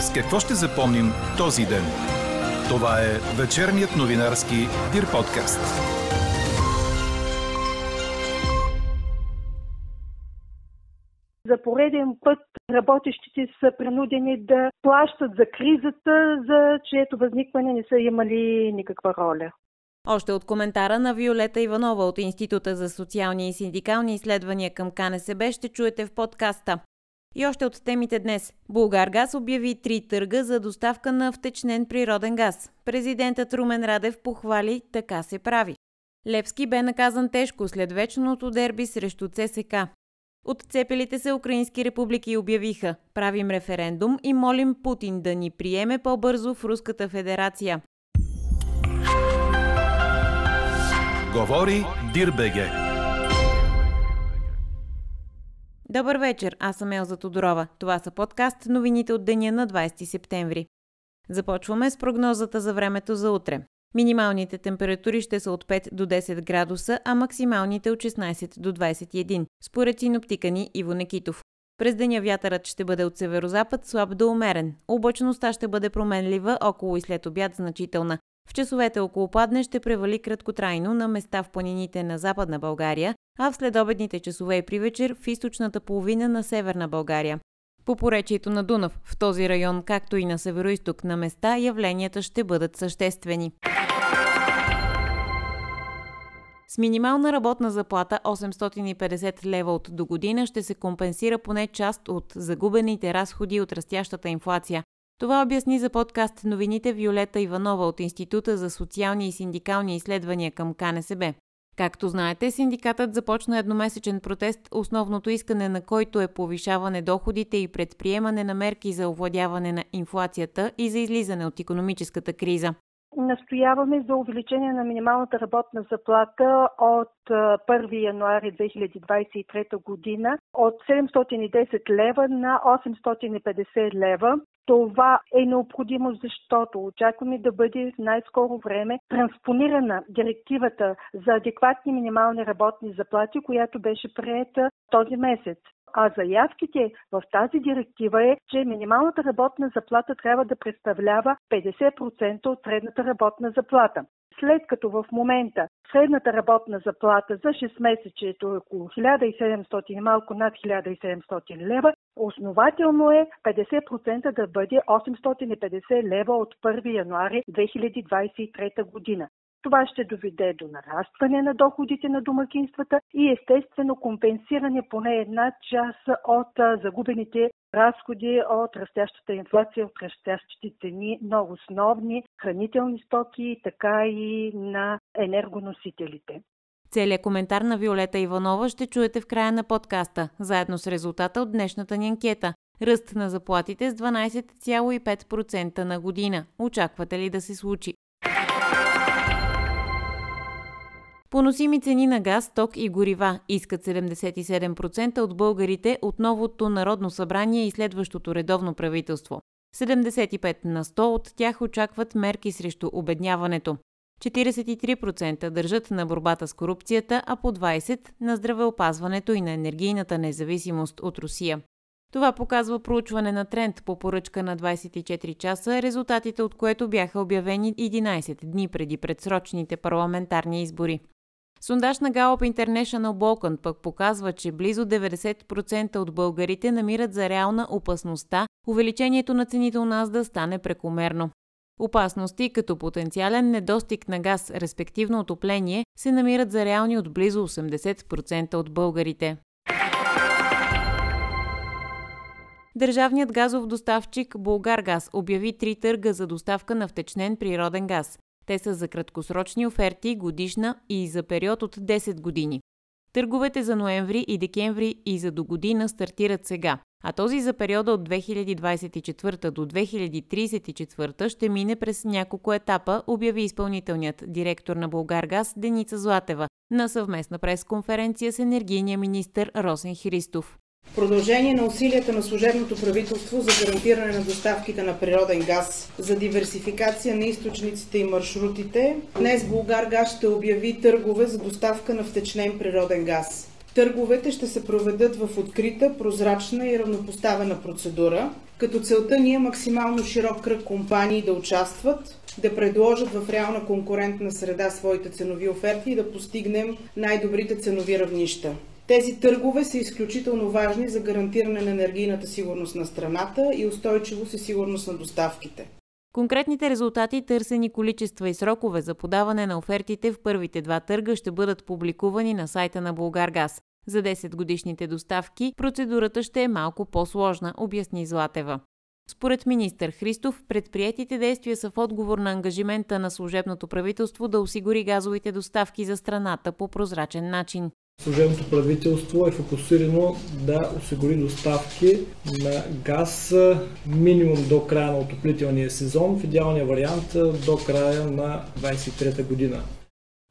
С какво ще запомним този ден? Това е вечерният новинарски Дир подкаст. За пореден път работещите са принудени да плащат за кризата, за чието възникване не са имали никаква роля. Още от коментара на Виолета Иванова от Института за социални и синдикални изследвания към КНСБ ще чуете в подкаста. И още от темите днес. Булгар газ обяви три търга за доставка на втечнен природен газ. Президентът Румен Радев похвали така се прави. Левски бе наказан тежко след вечното дерби срещу ЦСК. Отцепилите се украински републики обявиха «Правим референдум и молим Путин да ни приеме по-бързо в Руската федерация». Говори Дирбеге. Добър вечер, аз съм Елза Тодорова. Това са подкаст новините от деня на 20 септември. Започваме с прогнозата за времето за утре. Минималните температури ще са от 5 до 10 градуса, а максималните от 16 до 21, според синоптика ни Иво Некитов. През деня вятърът ще бъде от северозапад слаб до умерен. Облачността ще бъде променлива, около и след обяд значителна. В часовете около падне ще превали краткотрайно на места в планините на Западна България, а в следобедните часове и при вечер в източната половина на Северна България. По поречието на Дунав, в този район, както и на североисток на места, явленията ще бъдат съществени. С минимална работна заплата 850 лева от до година ще се компенсира поне част от загубените разходи от растящата инфлация. Това обясни за подкаст новините Виолета Иванова от Института за социални и синдикални изследвания към КНСБ. Както знаете, синдикатът започна едномесечен протест, основното искане на който е повишаване доходите и предприемане на мерки за овладяване на инфлацията и за излизане от економическата криза. Настояваме за увеличение на минималната работна заплата от 1 януари 2023 година от 710 лева на 850 лева. Това е необходимо, защото очакваме да бъде в най-скоро време транспонирана директивата за адекватни минимални работни заплати, която беше приета този месец. А заявките в тази директива е, че минималната работна заплата трябва да представлява 50% от средната работна заплата. След като в момента средната работна заплата за 6 месечето е около 1700 малко над 1700 лева, основателно е 50% да бъде 850 лева от 1 януари 2023 година. Това ще доведе до нарастване на доходите на домакинствата и естествено компенсиране поне една част от загубените разходи от растящата инфлация, от растящите цени на основни хранителни стоки, така и на енергоносителите. Целият коментар на Виолета Иванова ще чуете в края на подкаста, заедно с резултата от днешната ни анкета. Ръст на заплатите с 12,5% на година. Очаквате ли да се случи? Поносими цени на газ, ток и горива искат 77% от българите от новото Народно събрание и следващото редовно правителство. 75 на 100 от тях очакват мерки срещу обедняването. 43% държат на борбата с корупцията, а по 20% на здравеопазването и на енергийната независимост от Русия. Това показва проучване на тренд по поръчка на 24 часа, резултатите от което бяха обявени 11 дни преди предсрочните парламентарни избори. Сондаж на Gallup International Balkan пък показва, че близо 90% от българите намират за реална опасността увеличението на цените у нас да стане прекомерно. Опасности като потенциален недостиг на газ, респективно отопление, се намират за реални от близо 80% от българите. Държавният газов доставчик Булгаргаз обяви три търга за доставка на втечнен природен газ. Те са за краткосрочни оферти, годишна и за период от 10 години. Търговете за ноември и декември и за до година стартират сега, а този за периода от 2024 до 2034 ще мине през няколко етапа, обяви изпълнителният директор на Българгаз Деница Златева на съвместна пресконференция с енергийния министр Росен Христов. Продължение на усилията на служебното правителство за гарантиране на доставките на природен газ, за диверсификация на източниците и маршрутите, днес Българ газ ще обяви търгове за доставка на втечнен природен газ. Търговете ще се проведат в открита, прозрачна и равнопоставена процедура, като целта ни е максимално широк кръг компании да участват, да предложат в реална конкурентна среда своите ценови оферти и да постигнем най-добрите ценови равнища. Тези търгове са изключително важни за гарантиране на енергийната сигурност на страната и устойчивост и сигурност на доставките. Конкретните резултати, търсени количества и срокове за подаване на офертите в първите два търга ще бъдат публикувани на сайта на Булгаргаз. За 10 годишните доставки процедурата ще е малко по-сложна, обясни Златева. Според министър Христов, предприятите действия са в отговор на ангажимента на служебното правителство да осигури газовите доставки за страната по прозрачен начин. Служебното правителство е фокусирано да осигури доставки на газ минимум до края на отоплителния сезон, в идеалния вариант до края на 23 година.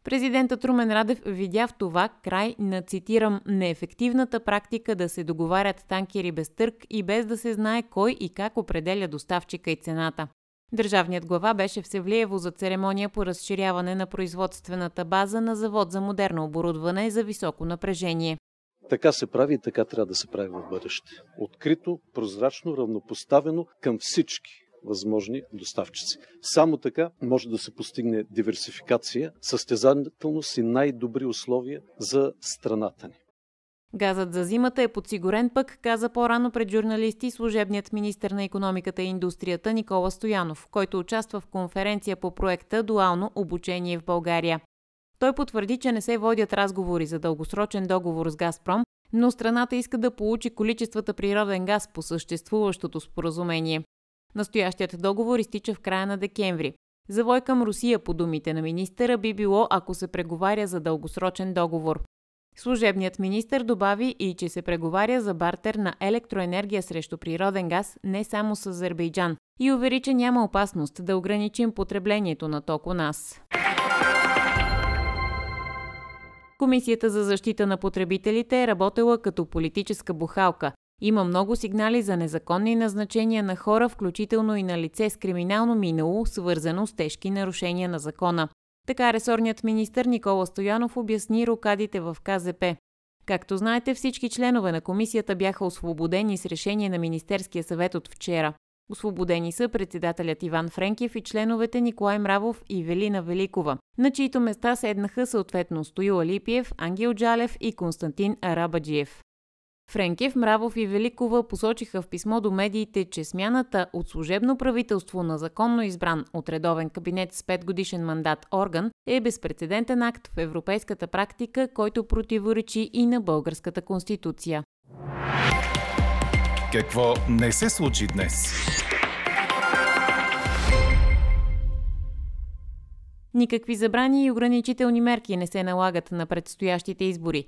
Президентът Румен Радев видя в това край на, цитирам, неефективната практика да се договарят танкери без търг и без да се знае кой и как определя доставчика и цената. Държавният глава беше в Севлиево за церемония по разширяване на производствената база на завод за модерно оборудване за високо напрежение. Така се прави и така трябва да се прави в бъдеще. Открито, прозрачно, равнопоставено към всички възможни доставчици. Само така може да се постигне диверсификация, състезателност и най-добри условия за страната ни. Газът за зимата е подсигурен пък, каза по-рано пред журналисти служебният министр на економиката и индустрията Никола Стоянов, който участва в конференция по проекта Дуално обучение в България. Той потвърди, че не се водят разговори за дългосрочен договор с Газпром, но страната иска да получи количествата природен газ по съществуващото споразумение. Настоящият договор изтича в края на декември. Завой към Русия, по думите на министъра, би било, ако се преговаря за дългосрочен договор. Служебният министр добави и, че се преговаря за бартер на електроенергия срещу природен газ не само с Азербайджан и увери, че няма опасност да ограничим потреблението на ток у нас. Комисията за защита на потребителите е работила като политическа бухалка. Има много сигнали за незаконни назначения на хора, включително и на лице с криминално минало, свързано с тежки нарушения на закона. Така ресорният министр Никола Стоянов обясни рокадите в КЗП. Както знаете, всички членове на комисията бяха освободени с решение на Министерския съвет от вчера. Освободени са председателят Иван Френкев и членовете Николай Мравов и Велина Великова, на чието места седнаха съответно Стоил Алипиев, Ангел Джалев и Константин Арабаджиев. Френкев, Мравов и Великова посочиха в писмо до медиите, че смяната от служебно правителство на законно избран от редовен кабинет с 5 годишен мандат орган е безпредседентен акт в европейската практика, който противоречи и на българската конституция. Какво не се случи днес? Никакви забрани и ограничителни мерки не се налагат на предстоящите избори.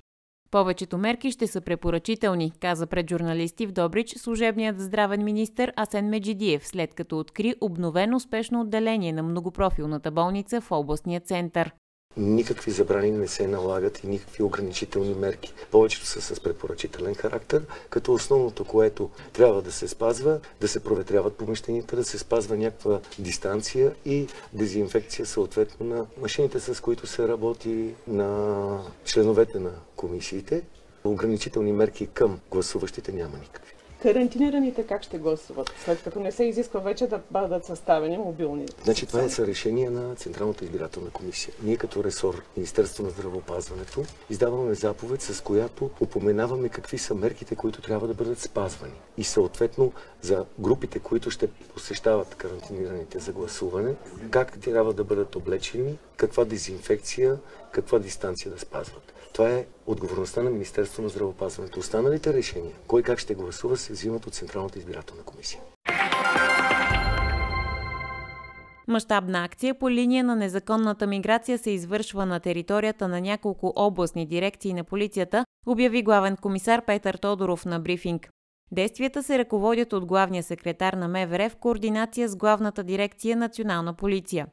Повечето мерки ще са препоръчителни, каза пред журналисти в Добрич служебният здравен министр Асен Меджидиев, след като откри обновено спешно отделение на многопрофилната болница в областния център. Никакви забрани не се налагат и никакви ограничителни мерки. Повечето са с препоръчителен характер, като основното, което трябва да се спазва, да се проветряват помещенията, да се спазва някаква дистанция и дезинфекция съответно на машините, с които се работи на членовете на комисиите. Ограничителни мерки към гласуващите няма никакви. Карантинираните как ще гласуват, след като не се изисква вече да бъдат съставени мобилни? Значи това е са решение на Централната избирателна комисия. Ние като ресор Министерство на здравопазването издаваме заповед, с която упоменаваме какви са мерките, които трябва да бъдат спазвани. И съответно за групите, които ще посещават карантинираните за гласуване, как трябва да бъдат облечени, каква дезинфекция, каква дистанция да спазват. Това е отговорността на Министерството на здравопазването. Останалите решения, кой как ще гласува, се взимат от Централната избирателна комисия. Мащабна акция по линия на незаконната миграция се извършва на територията на няколко областни дирекции на полицията, обяви главен комисар Петър Тодоров на брифинг. Действията се ръководят от главния секретар на МВР в координация с главната дирекция Национална полиция.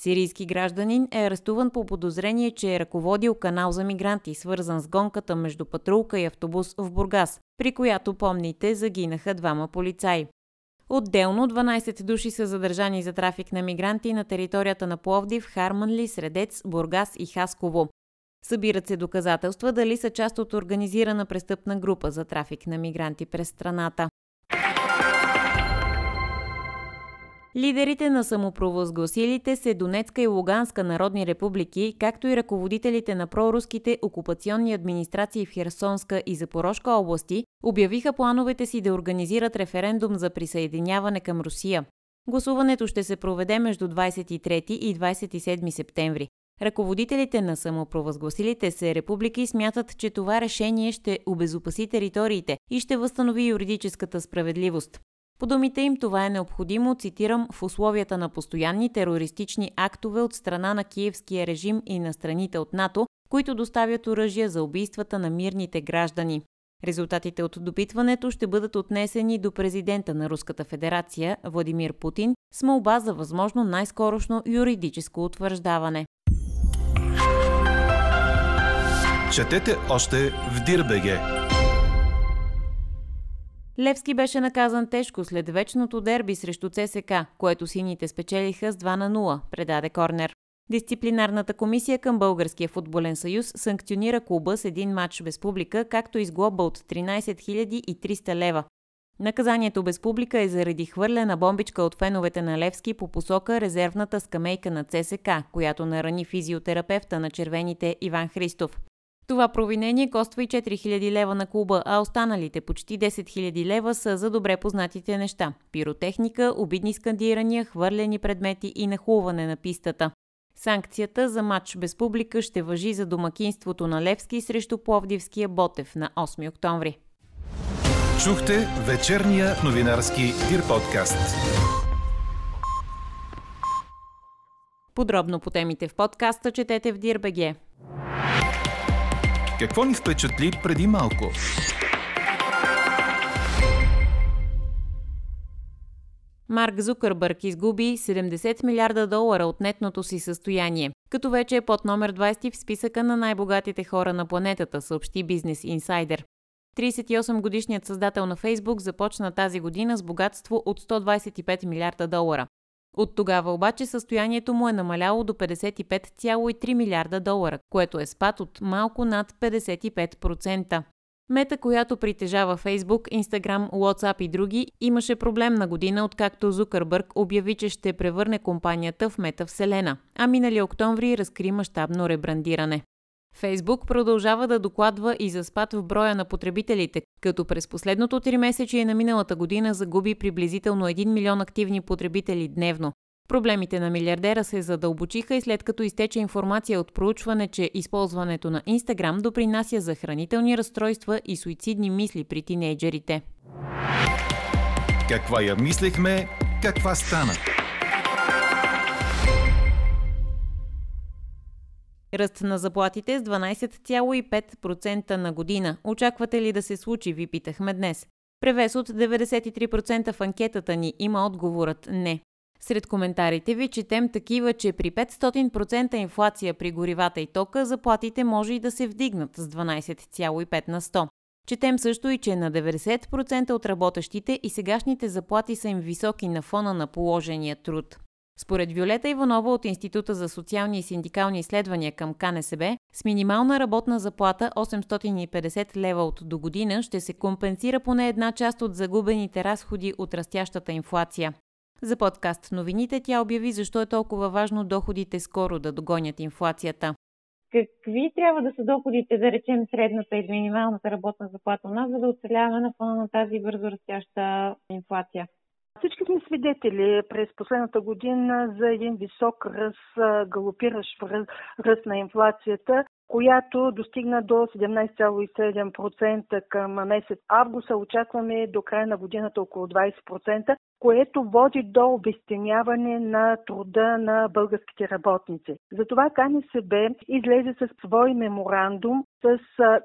Сирийски гражданин е арестуван по подозрение, че е ръководил канал за мигранти, свързан с гонката между патрулка и автобус в Бургас, при която, помните, загинаха двама полицаи. Отделно 12 души са задържани за трафик на мигранти на територията на Пловдив, Харманли, Средец, Бургас и Хасково. Събират се доказателства дали са част от организирана престъпна група за трафик на мигранти през страната. Лидерите на самопровъзгласилите се Донецка и Луганска народни републики, както и ръководителите на проруските окупационни администрации в Херсонска и Запорожка области, обявиха плановете си да организират референдум за присъединяване към Русия. Гласуването ще се проведе между 23 и 27 септември. Ръководителите на самопровъзгласилите се републики смятат, че това решение ще обезопаси териториите и ще възстанови юридическата справедливост. По думите им това е необходимо, цитирам, в условията на постоянни терористични актове от страна на киевския режим и на страните от НАТО, които доставят оръжия за убийствата на мирните граждани. Резултатите от допитването ще бъдат отнесени до президента на Руската федерация Владимир Путин с молба за възможно най-скорошно юридическо утвърждаване. Четете още в Дирбеге! Левски беше наказан тежко след вечното дерби срещу ЦСК, което сините спечелиха с 2 на 0, предаде Корнер. Дисциплинарната комисия към Българския футболен съюз санкционира клуба с един матч без публика, както и с глоба от 13 300 лева. Наказанието без публика е заради хвърлена бомбичка от феновете на Левски по посока резервната скамейка на ЦСК, която нарани физиотерапевта на червените Иван Христов. Това провинение коства и 4000 лева на клуба, а останалите почти 10 000 лева са за добре познатите неща – пиротехника, обидни скандирания, хвърлени предмети и нахлуване на пистата. Санкцията за матч без публика ще въжи за домакинството на Левски срещу Пловдивския Ботев на 8 октомври. Чухте вечерния новинарски Дир подкаст. Подробно по темите в подкаста четете в Дирбеге. Какво ни впечатли преди малко? Марк Зукърбърг изгуби 70 милиарда долара от нетното си състояние, като вече е под номер 20 в списъка на най-богатите хора на планетата, съобщи Бизнес Инсайдер. 38-годишният създател на Фейсбук започна тази година с богатство от 125 милиарда долара. От тогава обаче състоянието му е намаляло до 55,3 милиарда долара, което е спад от малко над 55%. Мета, която притежава Facebook, Instagram, WhatsApp и други, имаше проблемна година, откакто Зукърбърг обяви, че ще превърне компанията в метавселена, а минали октомври разкри мащабно ребрандиране. Фейсбук продължава да докладва и за спад в броя на потребителите, като през последното три месече на миналата година загуби приблизително 1 милион активни потребители дневно. Проблемите на милиардера се задълбочиха и след като изтече информация от проучване, че използването на Инстаграм допринася за хранителни разстройства и суицидни мисли при тинейджерите. Каква я мислехме, каква стана? Ръст на заплатите с 12,5% на година. Очаквате ли да се случи, ви питахме днес. Превес от 93% в анкетата ни има отговорът не. Сред коментарите ви четем такива, че при 500% инфлация при горивата и тока заплатите може и да се вдигнат с 12,5 на 100. Четем също и, че на 90% от работещите и сегашните заплати са им високи на фона на положения труд. Според Виолета Иванова от Института за социални и синдикални изследвания към КНСБ, с минимална работна заплата 850 лева от до година ще се компенсира поне една част от загубените разходи от растящата инфлация. За подкаст новините тя обяви защо е толкова важно доходите скоро да догонят инфлацията. Какви трябва да са доходите, да речем средната или минималната работна заплата у нас, за да оцеляваме на фона на тази бързо растяща инфлация? Всички сме свидетели през последната година за един висок ръст, галопиращ ръст на инфлацията, която достигна до 17,7% към месец август, очакваме до края на годината около 20%, което води до обесценяване на труда на българските работници. Затова КНСБ излезе с свой меморандум, с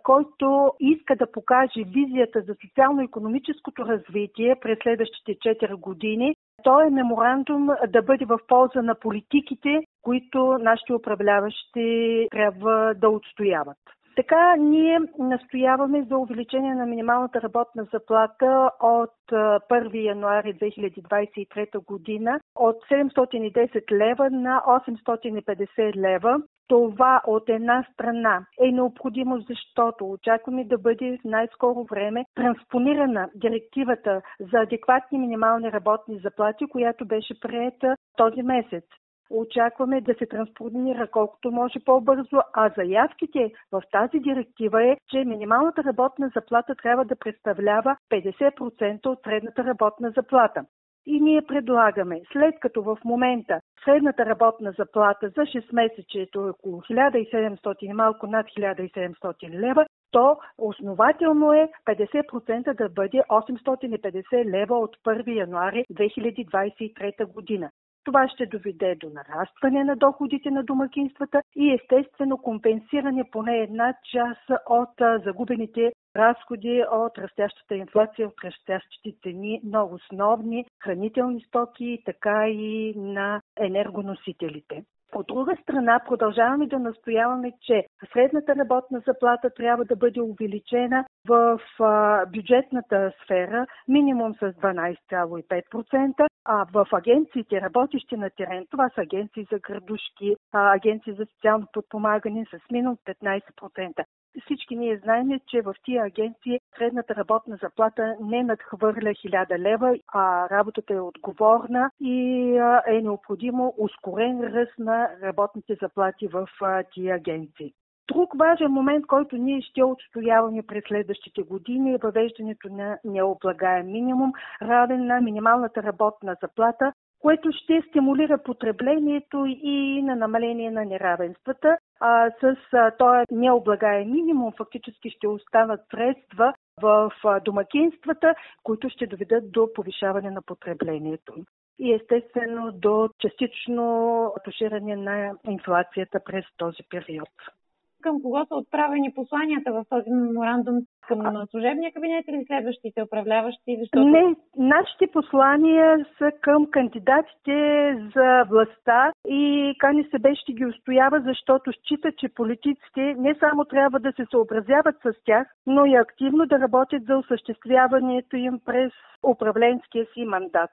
който иска да покаже визията за социално-економическото развитие през следващите 4 години. Той е меморандум да бъде в полза на политиките, които нашите управляващи трябва да отстояват. Така ние настояваме за увеличение на минималната работна заплата от 1 януари 2023 година от 710 лева на 850 лева, Това от една страна е необходимо, защото очакваме да бъде в най-скоро време транспонирана директивата за адекватни минимални работни заплати, която беше приета този месец. Очакваме да се транспонира колкото може по-бързо, а заявките в тази директива е, че минималната работна заплата трябва да представлява 50% от средната работна заплата. И ние предлагаме, след като в момента средната работна заплата за 6 месечето е около 1700 малко над 1700 лева, то основателно е 50% да бъде 850 лева от 1 януари 2023 година. Това ще доведе до нарастване на доходите на домакинствата и естествено компенсиране поне една част от загубените разходи от растящата инфлация, от растящите цени на основни хранителни стоки, така и на енергоносителите. От друга страна, продължаваме да настояваме, че средната работна заплата трябва да бъде увеличена в бюджетната сфера минимум с 12,5%, а в агенциите, работещи на терен, това са агенции за градушки, агенции за социално подпомагане с минимум 15%. Всички ние знаем, че в тия агенции средната работна заплата не надхвърля 1000 лева, а работата е отговорна и е необходимо ускорен ръст на работните заплати в тия агенции. Друг важен момент, който ние ще отстояваме през следващите години е въвеждането на необлагаем минимум, равен на минималната работна заплата, което ще стимулира потреблението и на намаление на неравенствата. А, с този необлагаем минимум фактически ще останат средства в домакинствата, които ще доведат до повишаване на потреблението и естествено до частично туширане на инфлацията през този период към кого са отправени посланията в този меморандум? Към служебния кабинет или следващите управляващи? Защото... Не, нашите послания са към кандидатите за властта и КНСБ ще ги устоява, защото счита, че политиците не само трябва да се съобразяват с тях, но и активно да работят за осъществяването им през управленския си мандат.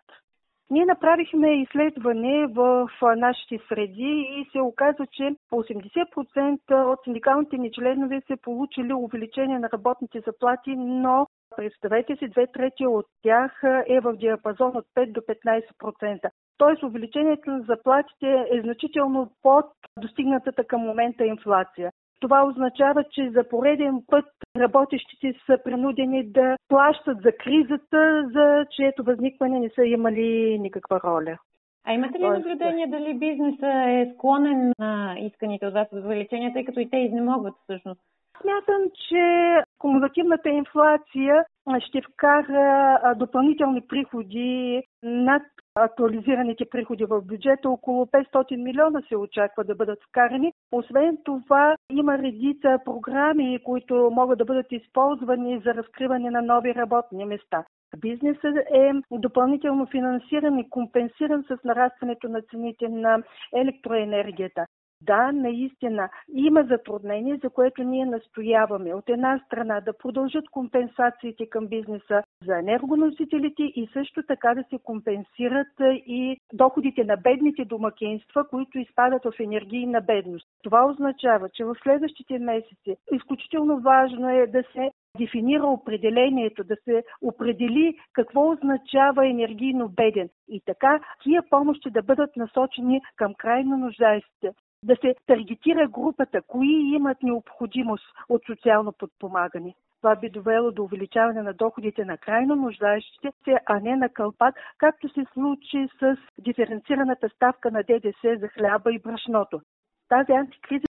Ние направихме изследване в нашите среди и се оказа, че 80% от синдикалните ни членове са получили увеличение на работните заплати, но представете си, две трети от тях е в диапазон от 5 до 15%. Тоест увеличението на заплатите е значително под достигнатата към момента инфлация. Това означава, че за пореден път работещите са принудени да плащат за кризата, за чието възникване не са имали никаква роля. А имате ли наблюдение дали бизнеса е склонен на исканите от вас увеличения, тъй като и те изнемогват всъщност? Смятам, че кумулативната инфлация ще вкара допълнителни приходи над актуализираните приходи в бюджета. Около 500 милиона се очаква да бъдат вкарани. Освен това, има редица програми, които могат да бъдат използвани за разкриване на нови работни места. Бизнесът е допълнително финансиран и компенсиран с нарастването на цените на електроенергията. Да, наистина има затруднение, за което ние настояваме. От една страна да продължат компенсациите към бизнеса за енергоносителите и също така да се компенсират и доходите на бедните домакинства, които изпадат в енергийна бедност. Това означава, че в следващите месеци изключително важно е да се дефинира определението, да се определи какво означава енергийно беден. И така, тия помощи да бъдат насочени към крайно нуждаещите да се таргетира групата, кои имат необходимост от социално подпомагане. Това би довело до увеличаване на доходите на крайно нуждаещите се, а не на кълпак, както се случи с диференцираната ставка на ДДС за хляба и брашното. Тази антикриза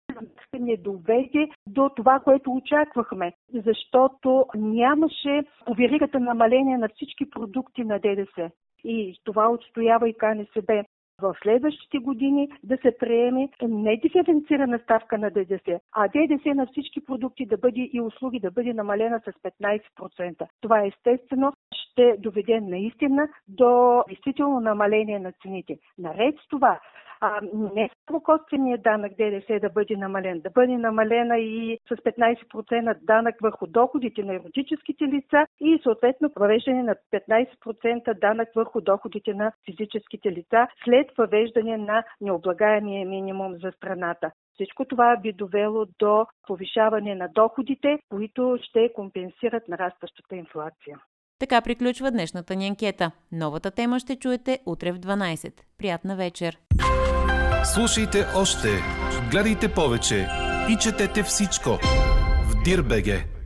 не доведе до това, което очаквахме, защото нямаше по веригата намаление на всички продукти на ДДС. И това отстоява и КНСБ в следващите години да се приеме не диференцирана ставка на ДДС, а ДДС на всички продукти да бъде и услуги да бъде намалена с 15%. Това естествено ще доведе наистина до действително намаление на цените. Наред с това, а не само косвеният данък ДДС да бъде намален, да бъде намалена и с 15% данък върху доходите на юридическите лица и съответно провеждане на 15% данък върху доходите на физическите лица след въвеждане на необлагаемия минимум за страната. Всичко това би довело до повишаване на доходите, които ще компенсират нарастващата инфлация. Така приключва днешната ни анкета. Новата тема ще чуете утре в 12. Приятна вечер! Слушайте още, гледайте повече и четете всичко в Дирбеге.